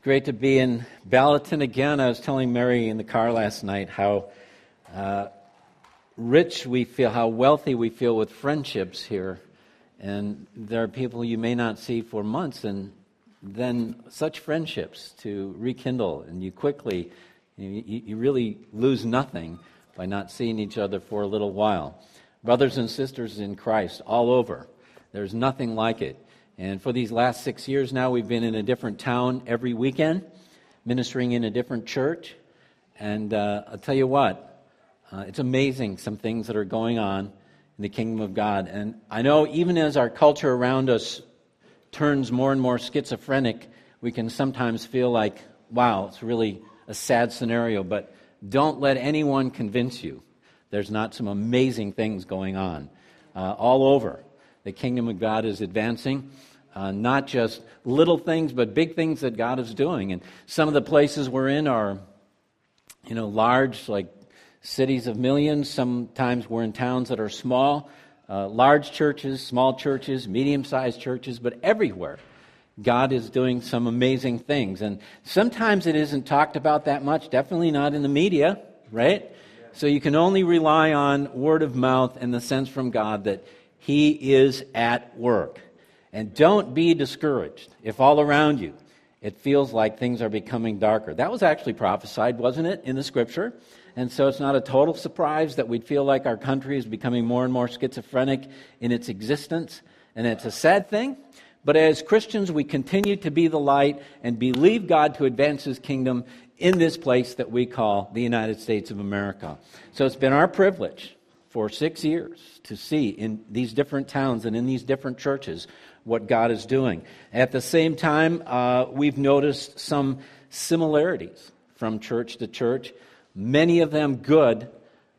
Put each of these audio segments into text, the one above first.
It's great to be in Ballatin again. I was telling Mary in the car last night how uh, rich we feel, how wealthy we feel with friendships here. And there are people you may not see for months, and then such friendships to rekindle, and you quickly, you, you really lose nothing by not seeing each other for a little while. Brothers and sisters in Christ all over, there's nothing like it. And for these last six years now, we've been in a different town every weekend, ministering in a different church. And uh, I'll tell you what, uh, it's amazing some things that are going on in the kingdom of God. And I know even as our culture around us turns more and more schizophrenic, we can sometimes feel like, wow, it's really a sad scenario. But don't let anyone convince you there's not some amazing things going on uh, all over. The kingdom of God is advancing. Uh, not just little things, but big things that God is doing. And some of the places we're in are, you know, large, like cities of millions. Sometimes we're in towns that are small, uh, large churches, small churches, medium sized churches, but everywhere. God is doing some amazing things. And sometimes it isn't talked about that much, definitely not in the media, right? So you can only rely on word of mouth and the sense from God that He is at work. And don't be discouraged if all around you it feels like things are becoming darker. That was actually prophesied, wasn't it, in the scripture? And so it's not a total surprise that we'd feel like our country is becoming more and more schizophrenic in its existence. And it's a sad thing. But as Christians, we continue to be the light and believe God to advance his kingdom in this place that we call the United States of America. So it's been our privilege for six years to see in these different towns and in these different churches what God is doing. At the same time, uh, we've noticed some similarities from church to church, many of them good,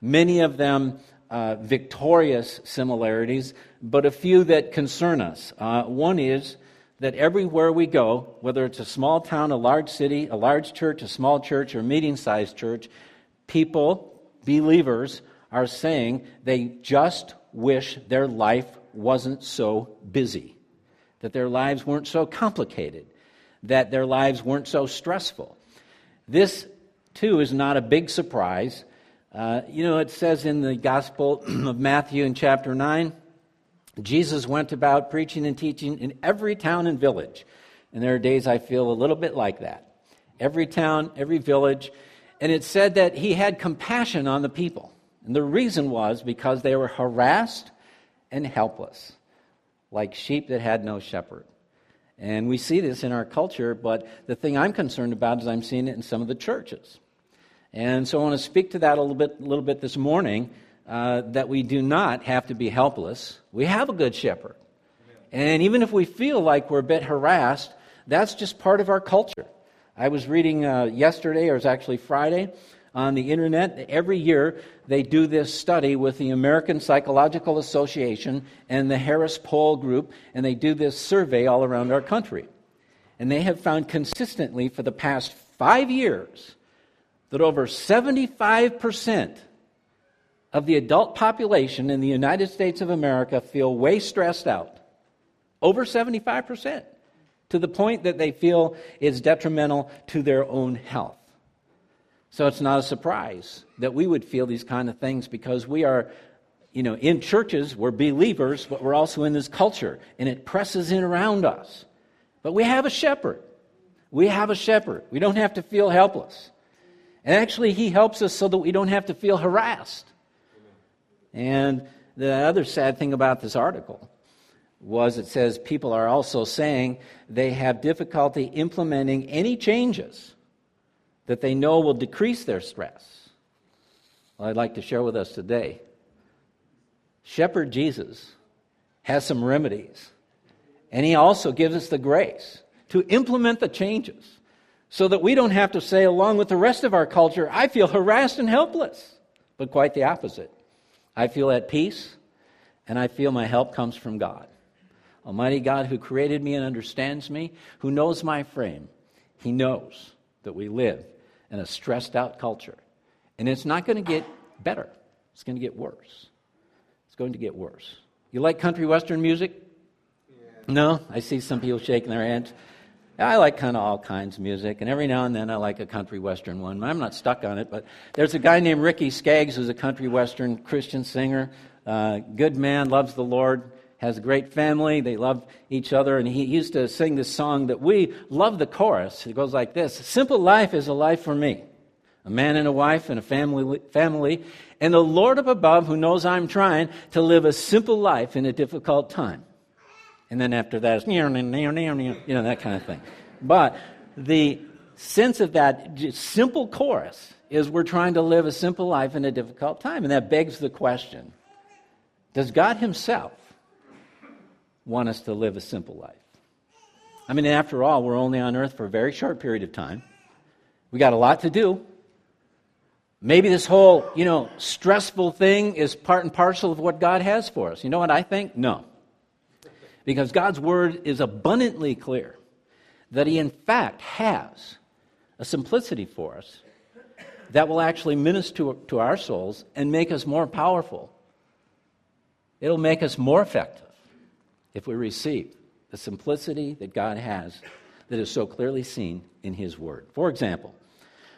many of them uh, victorious similarities, but a few that concern us. Uh, one is that everywhere we go, whether it's a small town, a large city, a large church, a small church, or medium sized church, people, believers, are saying they just wish their life wasn't so busy that their lives weren't so complicated, that their lives weren't so stressful. This, too, is not a big surprise. Uh, you know, it says in the Gospel of Matthew in chapter 9 Jesus went about preaching and teaching in every town and village. And there are days I feel a little bit like that. Every town, every village. And it said that he had compassion on the people. And the reason was because they were harassed and helpless like sheep that had no shepherd. And we see this in our culture, but the thing I'm concerned about is I'm seeing it in some of the churches. And so I want to speak to that a little bit, a little bit this morning uh, that we do not have to be helpless. We have a good shepherd. And even if we feel like we're a bit harassed, that's just part of our culture. I was reading uh, yesterday, or it was actually Friday, on the internet. Every year, they do this study with the American Psychological Association and the Harris Poll Group, and they do this survey all around our country. And they have found consistently for the past five years that over 75% of the adult population in the United States of America feel way stressed out. Over 75%. To the point that they feel is detrimental to their own health. So it's not a surprise that we would feel these kind of things because we are, you know, in churches, we're believers, but we're also in this culture, and it presses in around us. But we have a shepherd. We have a shepherd. We don't have to feel helpless. And actually, he helps us so that we don't have to feel harassed. And the other sad thing about this article was it says people are also saying they have difficulty implementing any changes that they know will decrease their stress. Well, I'd like to share with us today. Shepherd Jesus has some remedies, and he also gives us the grace to implement the changes so that we don't have to say, along with the rest of our culture, I feel harassed and helpless, but quite the opposite. I feel at peace, and I feel my help comes from God. Almighty God, who created me and understands me, who knows my frame, He knows that we live in a stressed out culture. And it's not going to get better, it's going to get worse. It's going to get worse. You like country western music? Yeah. No? I see some people shaking their heads. I like kind of all kinds of music, and every now and then I like a country western one. I'm not stuck on it, but there's a guy named Ricky Skaggs who's a country western Christian singer. Uh, good man, loves the Lord, has a great family. They love each other, and he used to sing this song that we love the chorus. It goes like this Simple life is a life for me a man and a wife and a family, family, and the Lord up above who knows I'm trying to live a simple life in a difficult time. And then after that, it's, you know, that kind of thing. But the sense of that simple chorus is we're trying to live a simple life in a difficult time. And that begs the question Does God Himself want us to live a simple life? I mean, after all, we're only on earth for a very short period of time. We got a lot to do. Maybe this whole, you know, stressful thing is part and parcel of what God has for us. You know what I think? No. Because God's word is abundantly clear that He, in fact, has a simplicity for us that will actually minister to, to our souls and make us more powerful. It'll make us more effective if we receive the simplicity that God has that is so clearly seen in His Word. For example,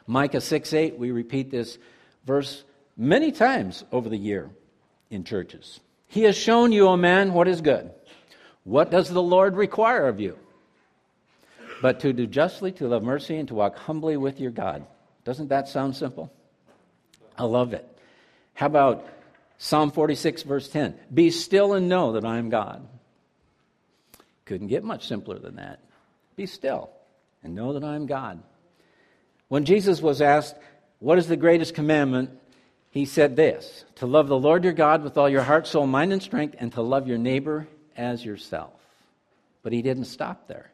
Micah 6 8, we repeat this verse many times over the year in churches. He has shown you, O man, what is good. What does the Lord require of you? But to do justly, to love mercy, and to walk humbly with your God. Doesn't that sound simple? I love it. How about Psalm 46, verse 10? Be still and know that I am God. Couldn't get much simpler than that. Be still and know that I am God. When Jesus was asked, What is the greatest commandment? he said this To love the Lord your God with all your heart, soul, mind, and strength, and to love your neighbor as yourself. But he didn't stop there.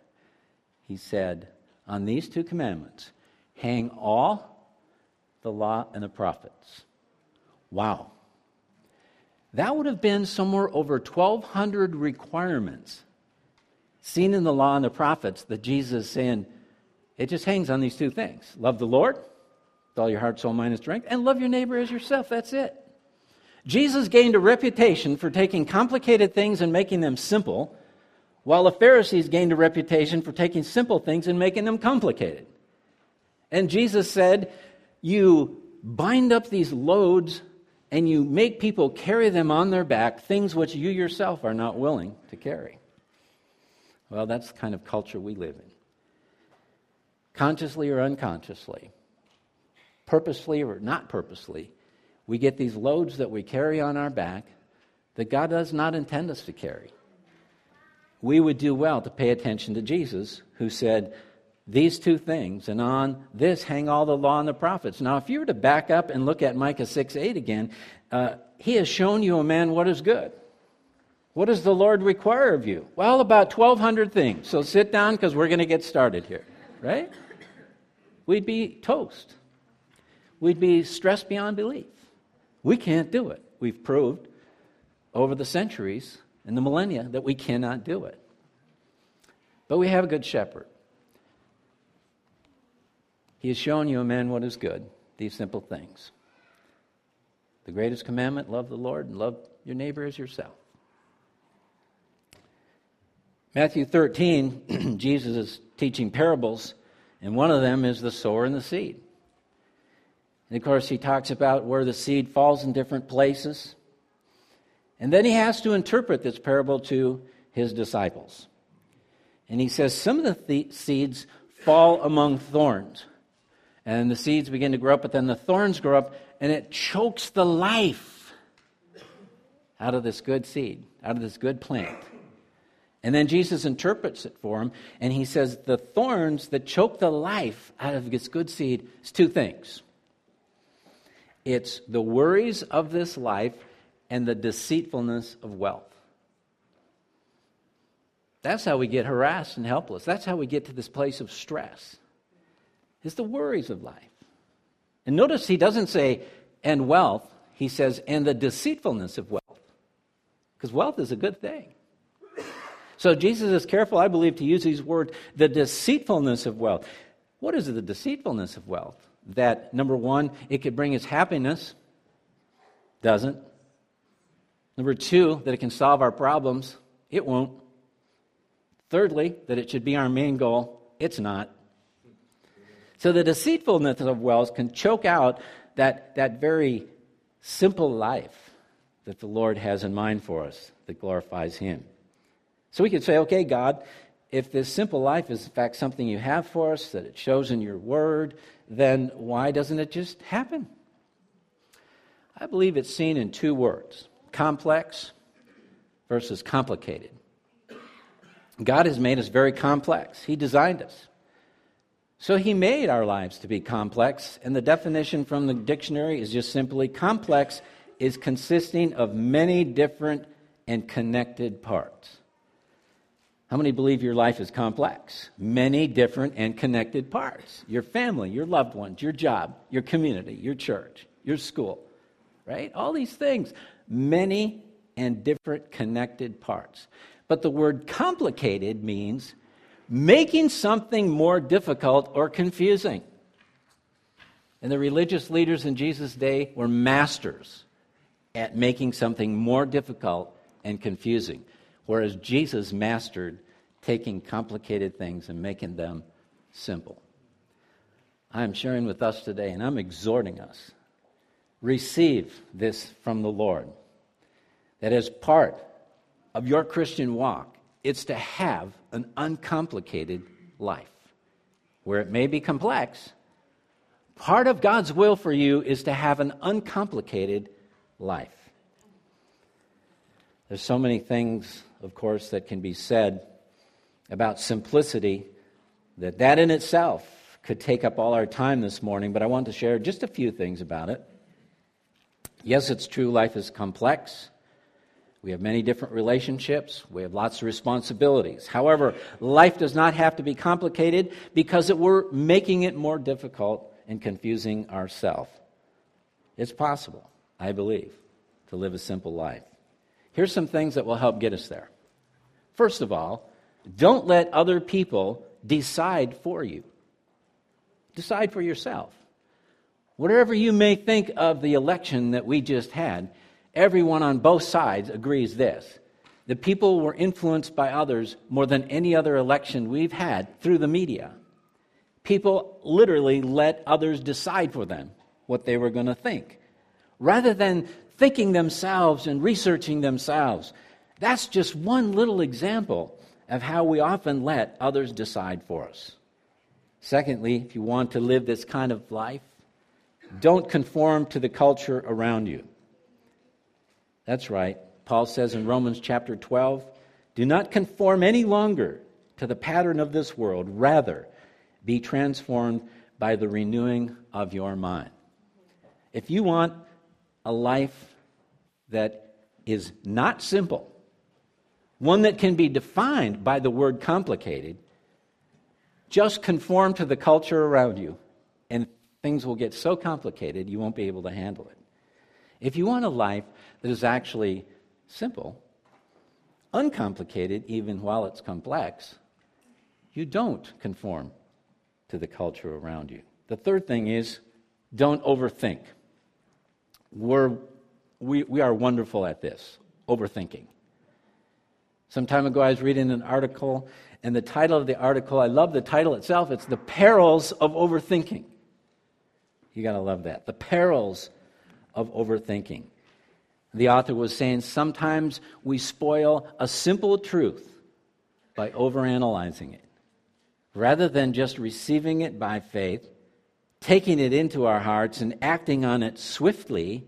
He said, On these two commandments, hang all the law and the prophets. Wow. That would have been somewhere over 1,200 requirements seen in the law and the prophets that Jesus is saying, it just hangs on these two things love the Lord with all your heart, soul, mind, and strength, and love your neighbor as yourself. That's it. Jesus gained a reputation for taking complicated things and making them simple, while the Pharisees gained a reputation for taking simple things and making them complicated. And Jesus said, You bind up these loads and you make people carry them on their back, things which you yourself are not willing to carry. Well, that's the kind of culture we live in consciously or unconsciously, purposely or not purposely, we get these loads that we carry on our back that God does not intend us to carry. We would do well to pay attention to Jesus, who said, These two things, and on this hang all the law and the prophets. Now, if you were to back up and look at Micah 6 8 again, uh, he has shown you, a man, what is good. What does the Lord require of you? Well, about 1,200 things. So sit down because we're going to get started here, right? we'd be toast. We'd be stressed beyond belief. We can't do it. We've proved over the centuries and the millennia that we cannot do it. But we have a good shepherd. He has shown you, a man, what is good, these simple things. The greatest commandment love the Lord and love your neighbor as yourself. Matthew 13, Jesus is teaching parables and one of them is the sower and the seed. And of course, he talks about where the seed falls in different places. And then he has to interpret this parable to his disciples. And he says some of the th- seeds fall among thorns. And the seeds begin to grow up, but then the thorns grow up, and it chokes the life out of this good seed, out of this good plant. And then Jesus interprets it for him, and he says the thorns that choke the life out of this good seed is two things it's the worries of this life and the deceitfulness of wealth. That's how we get harassed and helpless. That's how we get to this place of stress. It's the worries of life. And notice he doesn't say, and wealth, he says, and the deceitfulness of wealth. Because wealth is a good thing. So Jesus is careful, I believe, to use these words the deceitfulness of wealth. What is the deceitfulness of wealth? That, number one, it could bring us happiness. Doesn't. Number two, that it can solve our problems. It won't. Thirdly, that it should be our main goal. It's not. So the deceitfulness of wealth can choke out that, that very simple life that the Lord has in mind for us that glorifies Him. So we could say, okay, God, if this simple life is in fact something you have for us, that it shows in your word, then why doesn't it just happen? I believe it's seen in two words complex versus complicated. God has made us very complex, He designed us. So He made our lives to be complex, and the definition from the dictionary is just simply complex is consisting of many different and connected parts. How many believe your life is complex? Many different and connected parts. Your family, your loved ones, your job, your community, your church, your school, right? All these things. Many and different connected parts. But the word complicated means making something more difficult or confusing. And the religious leaders in Jesus' day were masters at making something more difficult and confusing, whereas Jesus mastered taking complicated things and making them simple. I am sharing with us today, and I'm exhorting us receive this from the Lord. That as part of your Christian walk, it's to have an uncomplicated life. Where it may be complex, part of God's will for you is to have an uncomplicated life. There's so many things, of course, that can be said about simplicity that that in itself could take up all our time this morning, but I want to share just a few things about it. Yes, it's true, life is complex. We have many different relationships. We have lots of responsibilities. However, life does not have to be complicated because it, we're making it more difficult and confusing ourselves. It's possible, I believe, to live a simple life. Here's some things that will help get us there. First of all, don't let other people decide for you. Decide for yourself. Whatever you may think of the election that we just had, everyone on both sides agrees this. The people were influenced by others more than any other election we've had through the media. People literally let others decide for them what they were going to think. Rather than thinking themselves and researching themselves, that's just one little example of how we often let others decide for us. Secondly, if you want to live this kind of life, don't conform to the culture around you. That's right. Paul says in Romans chapter 12 do not conform any longer to the pattern of this world. Rather, be transformed by the renewing of your mind. If you want a life that is not simple, one that can be defined by the word complicated, just conform to the culture around you and things will get so complicated you won't be able to handle it. If you want a life that is actually simple, uncomplicated, even while it's complex, you don't conform to the culture around you. The third thing is don't overthink. We're, we, we are wonderful at this overthinking. Some time ago, I was reading an article, and the title of the article, I love the title itself. It's The Perils of Overthinking. You got to love that. The perils of overthinking. The author was saying sometimes we spoil a simple truth by overanalyzing it. Rather than just receiving it by faith, taking it into our hearts and acting on it swiftly,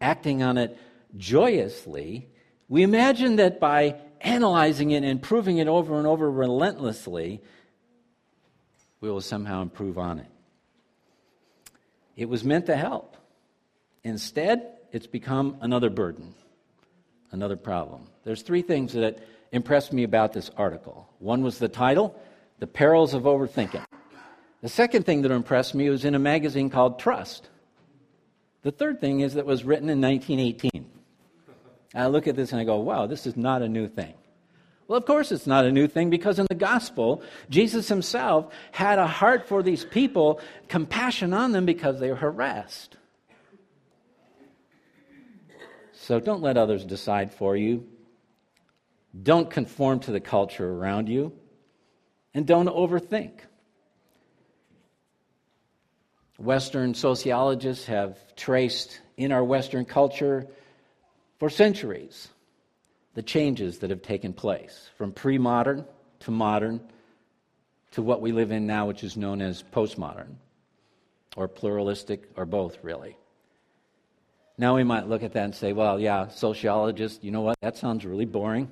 acting on it joyously, we imagine that by analyzing it and proving it over and over relentlessly, we will somehow improve on it. It was meant to help. Instead, it's become another burden, another problem. There's three things that impressed me about this article. One was the title, The Perils of Overthinking. The second thing that impressed me was in a magazine called Trust. The third thing is that was written in 1918. I look at this and I go, wow, this is not a new thing. Well, of course, it's not a new thing because in the gospel, Jesus himself had a heart for these people, compassion on them because they were harassed. So don't let others decide for you. Don't conform to the culture around you. and don't overthink. Western sociologists have traced in our Western culture for centuries the changes that have taken place from pre modern to modern to what we live in now, which is known as postmodern or pluralistic or both, really. Now we might look at that and say, well, yeah, sociologist, you know what? That sounds really boring.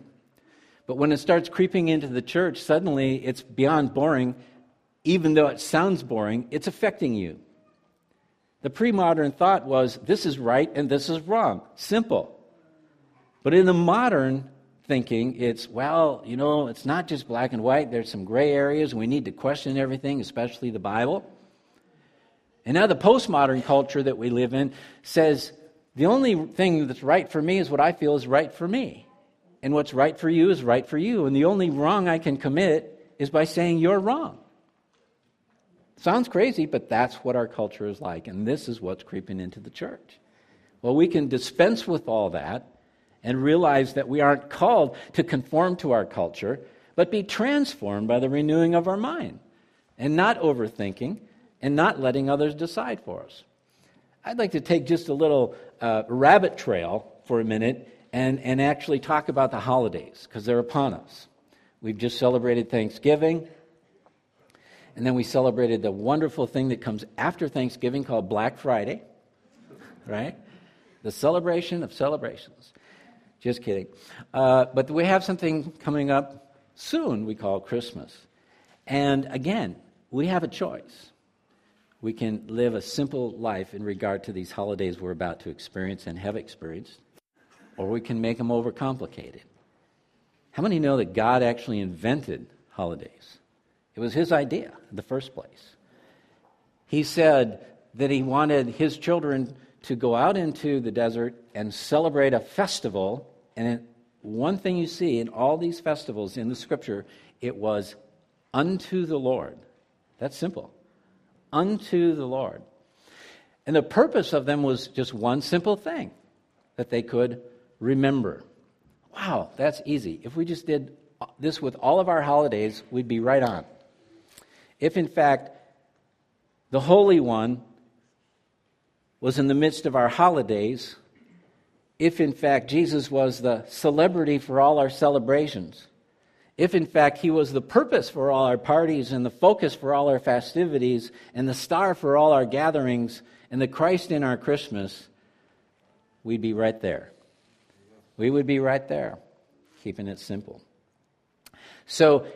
But when it starts creeping into the church, suddenly it's beyond boring. Even though it sounds boring, it's affecting you. The pre modern thought was this is right and this is wrong. Simple. But in the modern thinking, it's, well, you know, it's not just black and white. There's some gray areas. We need to question everything, especially the Bible. And now the postmodern culture that we live in says the only thing that's right for me is what I feel is right for me. And what's right for you is right for you. And the only wrong I can commit is by saying you're wrong. Sounds crazy, but that's what our culture is like. And this is what's creeping into the church. Well, we can dispense with all that and realize that we aren't called to conform to our culture, but be transformed by the renewing of our mind and not overthinking and not letting others decide for us. I'd like to take just a little uh, rabbit trail for a minute and, and actually talk about the holidays because they're upon us. We've just celebrated Thanksgiving, and then we celebrated the wonderful thing that comes after Thanksgiving called Black Friday, right? The celebration of celebrations. Just kidding. Uh, but we have something coming up soon we call Christmas. And again, we have a choice we can live a simple life in regard to these holidays we're about to experience and have experienced, or we can make them overcomplicated. How many know that God actually invented holidays? It was his idea in the first place. He said that he wanted his children to go out into the desert and celebrate a festival. And one thing you see in all these festivals in the scripture, it was unto the Lord. That's simple unto the Lord. And the purpose of them was just one simple thing that they could remember. Wow, that's easy. If we just did this with all of our holidays, we'd be right on. If in fact the Holy One was in the midst of our holidays, if in fact Jesus was the celebrity for all our celebrations, if in fact he was the purpose for all our parties and the focus for all our festivities and the star for all our gatherings and the Christ in our Christmas, we'd be right there. We would be right there, keeping it simple. So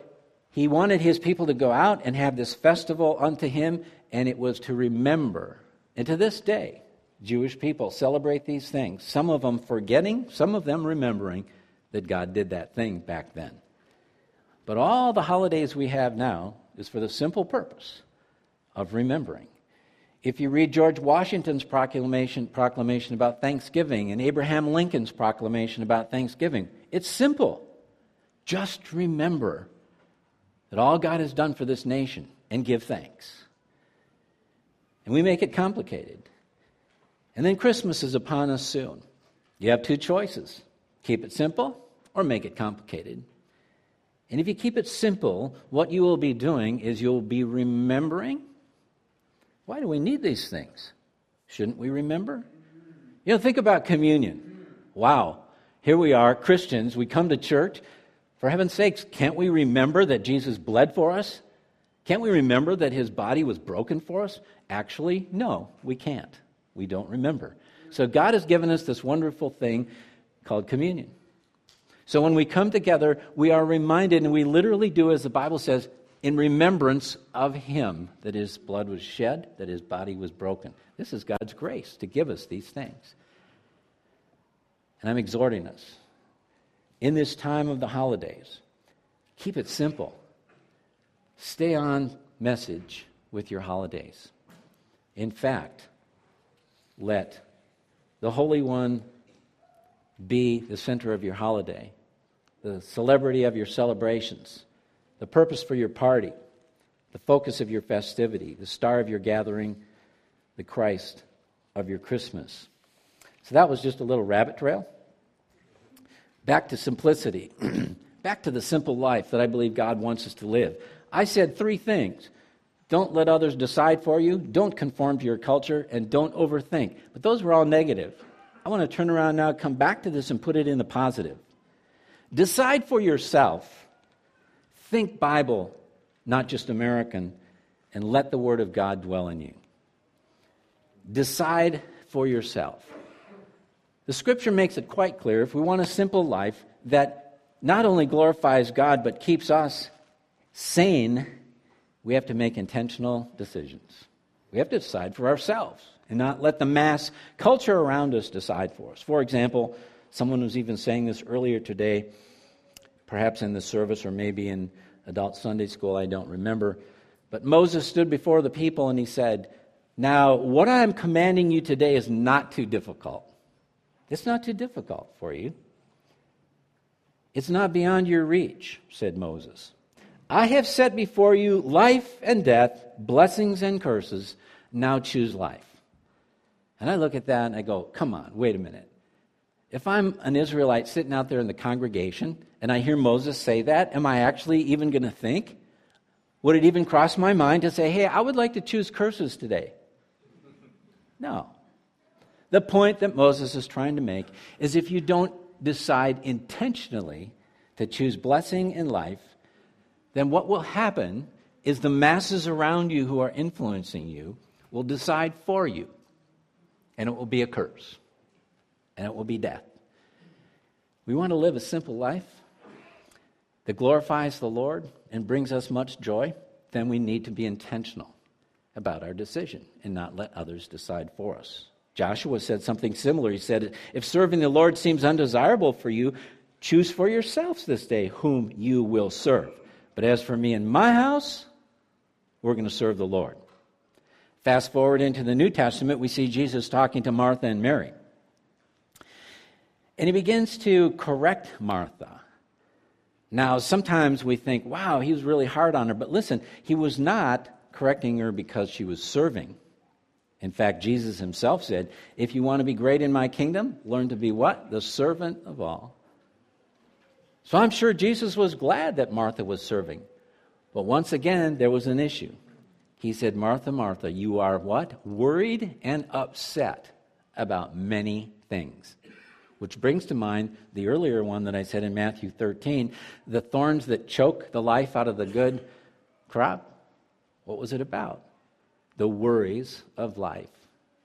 he wanted his people to go out and have this festival unto him, and it was to remember. And to this day, Jewish people celebrate these things, some of them forgetting, some of them remembering that God did that thing back then. But all the holidays we have now is for the simple purpose of remembering. If you read George Washington's proclamation, proclamation about Thanksgiving and Abraham Lincoln's proclamation about Thanksgiving, it's simple. Just remember that all God has done for this nation and give thanks. And we make it complicated. And then Christmas is upon us soon. You have two choices keep it simple or make it complicated. And if you keep it simple, what you will be doing is you'll be remembering. Why do we need these things? Shouldn't we remember? You know, think about communion. Wow, here we are, Christians, we come to church. For heaven's sakes, can't we remember that Jesus bled for us? Can't we remember that his body was broken for us? Actually, no, we can't. We don't remember. So God has given us this wonderful thing called communion. So when we come together, we are reminded, and we literally do as the Bible says, in remembrance of Him, that His blood was shed, that His body was broken. This is God's grace to give us these things. And I'm exhorting us in this time of the holidays, keep it simple. Stay on message with your holidays. In fact, let the Holy One be the center of your holiday the celebrity of your celebrations, the purpose for your party, the focus of your festivity, the star of your gathering, the Christ of your Christmas. So that was just a little rabbit trail. Back to simplicity. Back to the simple life that I believe God wants us to live. I said three things. Don't let others decide for you, don't conform to your culture, and don't overthink. But those were all negative. I want to turn around now, come back to this, and put it in the positive. Decide for yourself. Think Bible, not just American, and let the Word of God dwell in you. Decide for yourself. The scripture makes it quite clear if we want a simple life that not only glorifies God but keeps us sane, we have to make intentional decisions. We have to decide for ourselves and not let the mass culture around us decide for us. For example, someone was even saying this earlier today, perhaps in the service or maybe in adult Sunday school, I don't remember. But Moses stood before the people and he said, Now, what I'm commanding you today is not too difficult. It's not too difficult for you. It's not beyond your reach, said Moses. I have set before you life and death, blessings and curses. Now choose life. And I look at that and I go, come on, wait a minute. If I'm an Israelite sitting out there in the congregation and I hear Moses say that, am I actually even going to think? Would it even cross my mind to say, hey, I would like to choose curses today? No. The point that Moses is trying to make is if you don't decide intentionally to choose blessing in life, then what will happen is the masses around you who are influencing you will decide for you. And it will be a curse. And it will be death. We want to live a simple life that glorifies the Lord and brings us much joy, then we need to be intentional about our decision and not let others decide for us. Joshua said something similar. He said, If serving the Lord seems undesirable for you, choose for yourselves this day whom you will serve. But as for me and my house, we're going to serve the Lord. Fast forward into the New Testament, we see Jesus talking to Martha and Mary. And he begins to correct Martha. Now, sometimes we think, wow, he was really hard on her. But listen, he was not correcting her because she was serving. In fact, Jesus himself said, if you want to be great in my kingdom, learn to be what? The servant of all. So I'm sure Jesus was glad that Martha was serving. But once again, there was an issue. He said, Martha, Martha, you are what? Worried and upset about many things. Which brings to mind the earlier one that I said in Matthew 13 the thorns that choke the life out of the good crop. What was it about? The worries of life,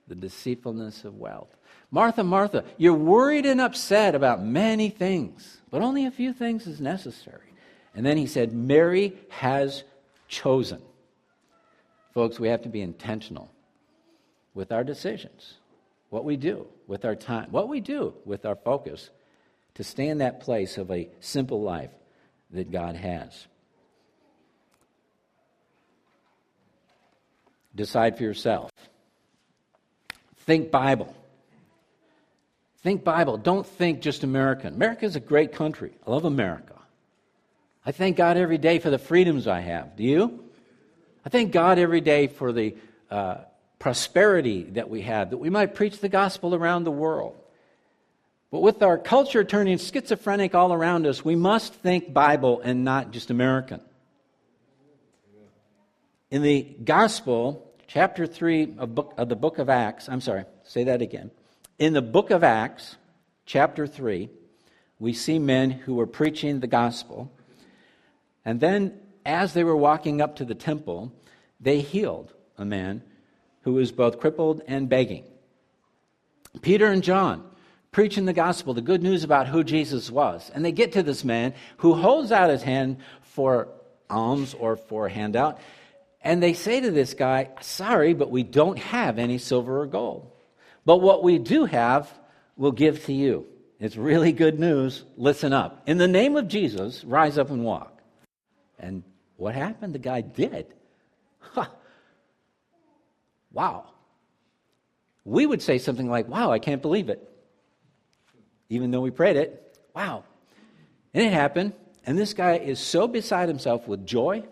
the deceitfulness of wealth. Martha, Martha, you're worried and upset about many things, but only a few things is necessary. And then he said, Mary has chosen. Folks, we have to be intentional with our decisions, what we do with our time, what we do with our focus to stay in that place of a simple life that God has. Decide for yourself. Think Bible. Think Bible. Don't think just American. America is a great country. I love America. I thank God every day for the freedoms I have. Do you? I thank God every day for the uh, prosperity that we have, that we might preach the gospel around the world. But with our culture turning schizophrenic all around us, we must think Bible and not just American. In the gospel, chapter 3 of, book, of the book of Acts, I'm sorry, say that again. In the book of Acts, chapter 3, we see men who were preaching the gospel. And then, as they were walking up to the temple, they healed a man who was both crippled and begging. Peter and John preaching the gospel, the good news about who Jesus was. And they get to this man who holds out his hand for alms or for a handout. And they say to this guy, Sorry, but we don't have any silver or gold. But what we do have, we'll give to you. It's really good news. Listen up. In the name of Jesus, rise up and walk. And what happened? The guy did. Huh. Wow. We would say something like, Wow, I can't believe it. Even though we prayed it. Wow. And it happened. And this guy is so beside himself with joy.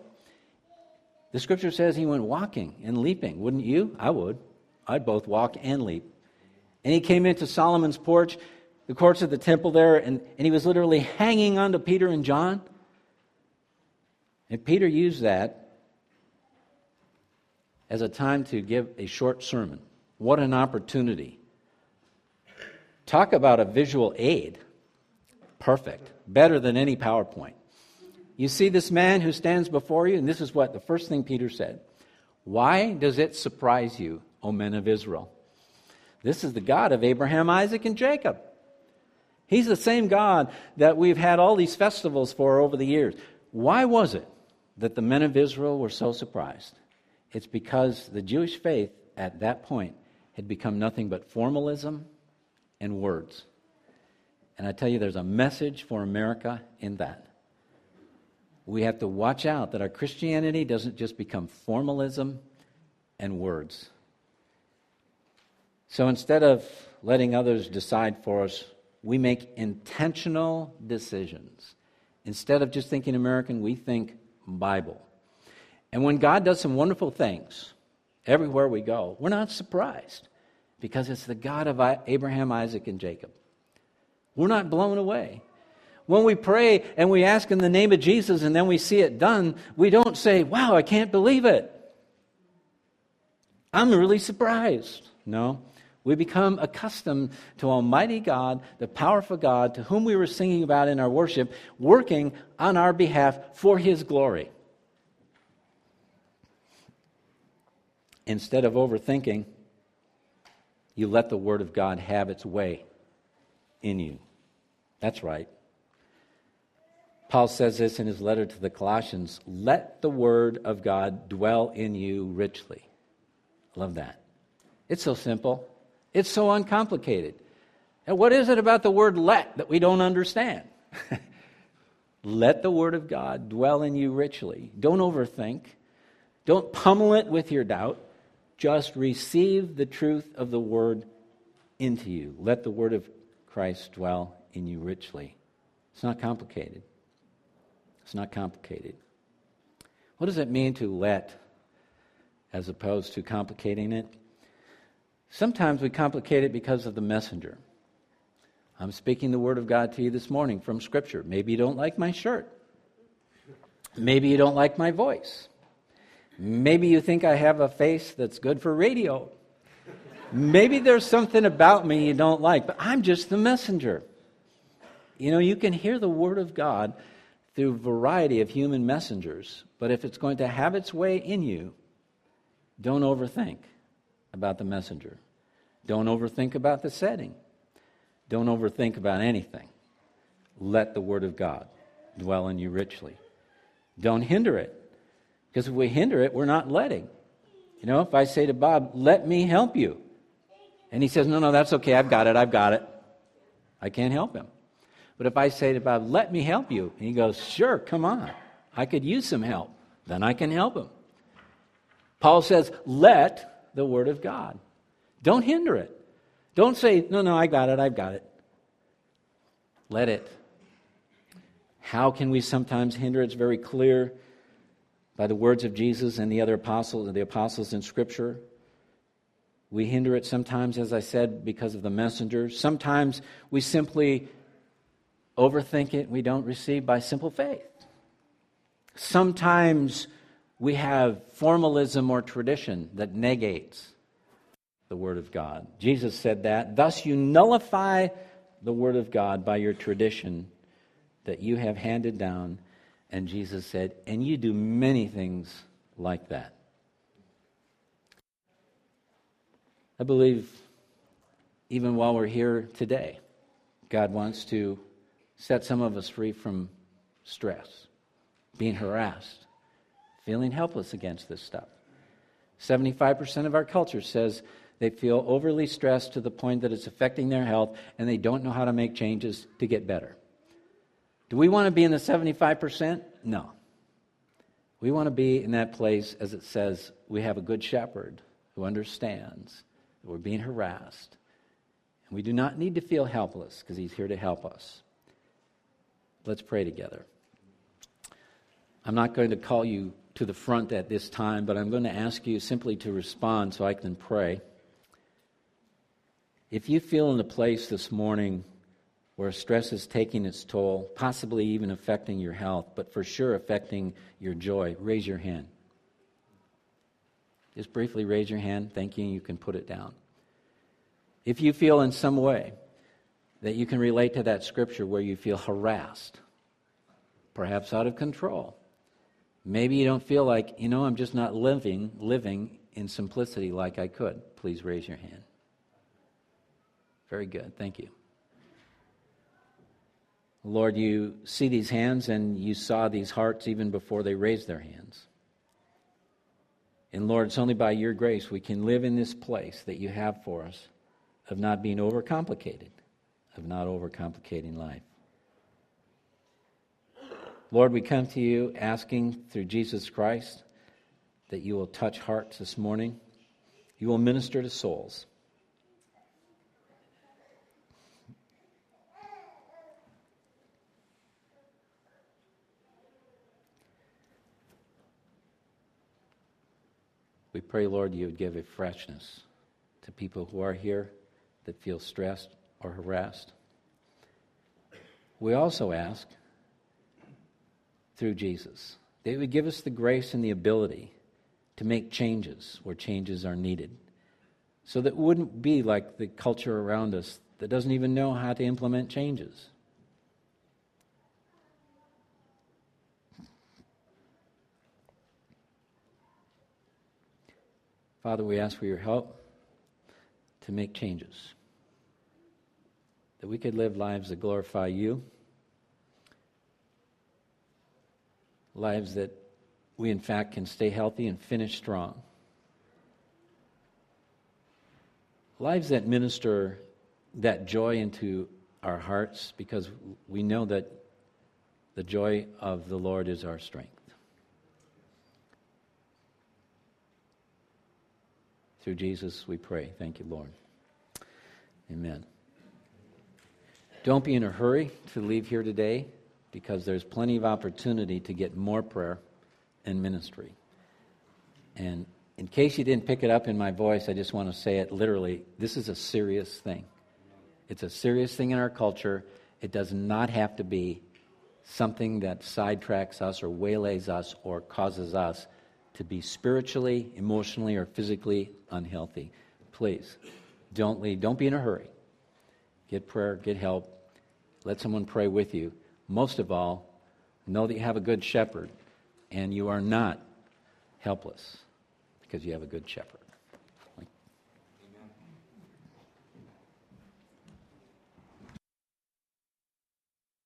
The scripture says he went walking and leaping. Wouldn't you? I would. I'd both walk and leap. And he came into Solomon's porch, the courts of the temple there, and, and he was literally hanging on to Peter and John. And Peter used that as a time to give a short sermon. What an opportunity. Talk about a visual aid. Perfect. Better than any PowerPoint. You see this man who stands before you, and this is what the first thing Peter said. Why does it surprise you, O men of Israel? This is the God of Abraham, Isaac, and Jacob. He's the same God that we've had all these festivals for over the years. Why was it that the men of Israel were so surprised? It's because the Jewish faith at that point had become nothing but formalism and words. And I tell you, there's a message for America in that. We have to watch out that our Christianity doesn't just become formalism and words. So instead of letting others decide for us, we make intentional decisions. Instead of just thinking American, we think Bible. And when God does some wonderful things everywhere we go, we're not surprised because it's the God of Abraham, Isaac, and Jacob. We're not blown away. When we pray and we ask in the name of Jesus and then we see it done, we don't say, Wow, I can't believe it. I'm really surprised. No. We become accustomed to Almighty God, the powerful God, to whom we were singing about in our worship, working on our behalf for His glory. Instead of overthinking, you let the Word of God have its way in you. That's right. Paul says this in his letter to the Colossians let the Word of God dwell in you richly. I love that. It's so simple. It's so uncomplicated. And what is it about the word let that we don't understand? let the word of God dwell in you richly. Don't overthink. Don't pummel it with your doubt. Just receive the truth of the word into you. Let the word of Christ dwell in you richly. It's not complicated. It's not complicated. What does it mean to let as opposed to complicating it? Sometimes we complicate it because of the messenger. I'm speaking the word of God to you this morning from Scripture. Maybe you don't like my shirt. Maybe you don't like my voice. Maybe you think I have a face that's good for radio. Maybe there's something about me you don't like, but I'm just the messenger. You know, you can hear the word of God through variety of human messengers, but if it's going to have its way in you, don't overthink about the messenger. Don't overthink about the setting. Don't overthink about anything. Let the Word of God dwell in you richly. Don't hinder it. Because if we hinder it, we're not letting. You know, if I say to Bob, let me help you, and he says, no, no, that's okay, I've got it, I've got it, I can't help him. But if I say to Bob, let me help you, and he goes, sure, come on, I could use some help, then I can help him. Paul says, let the Word of God don't hinder it. Don't say, no, no, I got it, I've got it. Let it. How can we sometimes hinder? It's very clear by the words of Jesus and the other apostles, and the apostles in Scripture. We hinder it sometimes, as I said, because of the messenger. Sometimes we simply overthink it, we don't receive by simple faith. Sometimes we have formalism or tradition that negates the Word of God. Jesus said that. Thus, you nullify the Word of God by your tradition that you have handed down. And Jesus said, and you do many things like that. I believe even while we're here today, God wants to set some of us free from stress, being harassed, feeling helpless against this stuff. 75% of our culture says they feel overly stressed to the point that it's affecting their health and they don't know how to make changes to get better. Do we want to be in the 75%? No. We want to be in that place, as it says, we have a good shepherd who understands that we're being harassed. And we do not need to feel helpless because he's here to help us. Let's pray together. I'm not going to call you to the front at this time, but I'm going to ask you simply to respond so I can pray. If you feel in a place this morning where stress is taking its toll, possibly even affecting your health, but for sure affecting your joy, raise your hand. Just briefly raise your hand, thanking you can put it down. If you feel in some way that you can relate to that scripture where you feel harassed, perhaps out of control, maybe you don't feel like, you know, I'm just not living living in simplicity like I could, please raise your hand. Very good. Thank you. Lord, you see these hands and you saw these hearts even before they raised their hands. And Lord, it's only by your grace we can live in this place that you have for us of not being overcomplicated, of not overcomplicating life. Lord, we come to you asking through Jesus Christ that you will touch hearts this morning. You will minister to souls. We pray, Lord, you would give a freshness to people who are here that feel stressed or harassed. We also ask, through Jesus, that He would give us the grace and the ability to make changes where changes are needed. So that it wouldn't be like the culture around us that doesn't even know how to implement changes. Father, we ask for your help to make changes. That we could live lives that glorify you, lives that we, in fact, can stay healthy and finish strong. Lives that minister that joy into our hearts because we know that the joy of the Lord is our strength. Through Jesus we pray. Thank you, Lord. Amen. Don't be in a hurry to leave here today because there's plenty of opportunity to get more prayer and ministry. And in case you didn't pick it up in my voice, I just want to say it literally. This is a serious thing. It's a serious thing in our culture. It does not have to be something that sidetracks us or waylays us or causes us to be spiritually, emotionally, or physically unhealthy. Please, don't leave. Don't be in a hurry. Get prayer, get help. Let someone pray with you. Most of all, know that you have a good shepherd and you are not helpless because you have a good shepherd.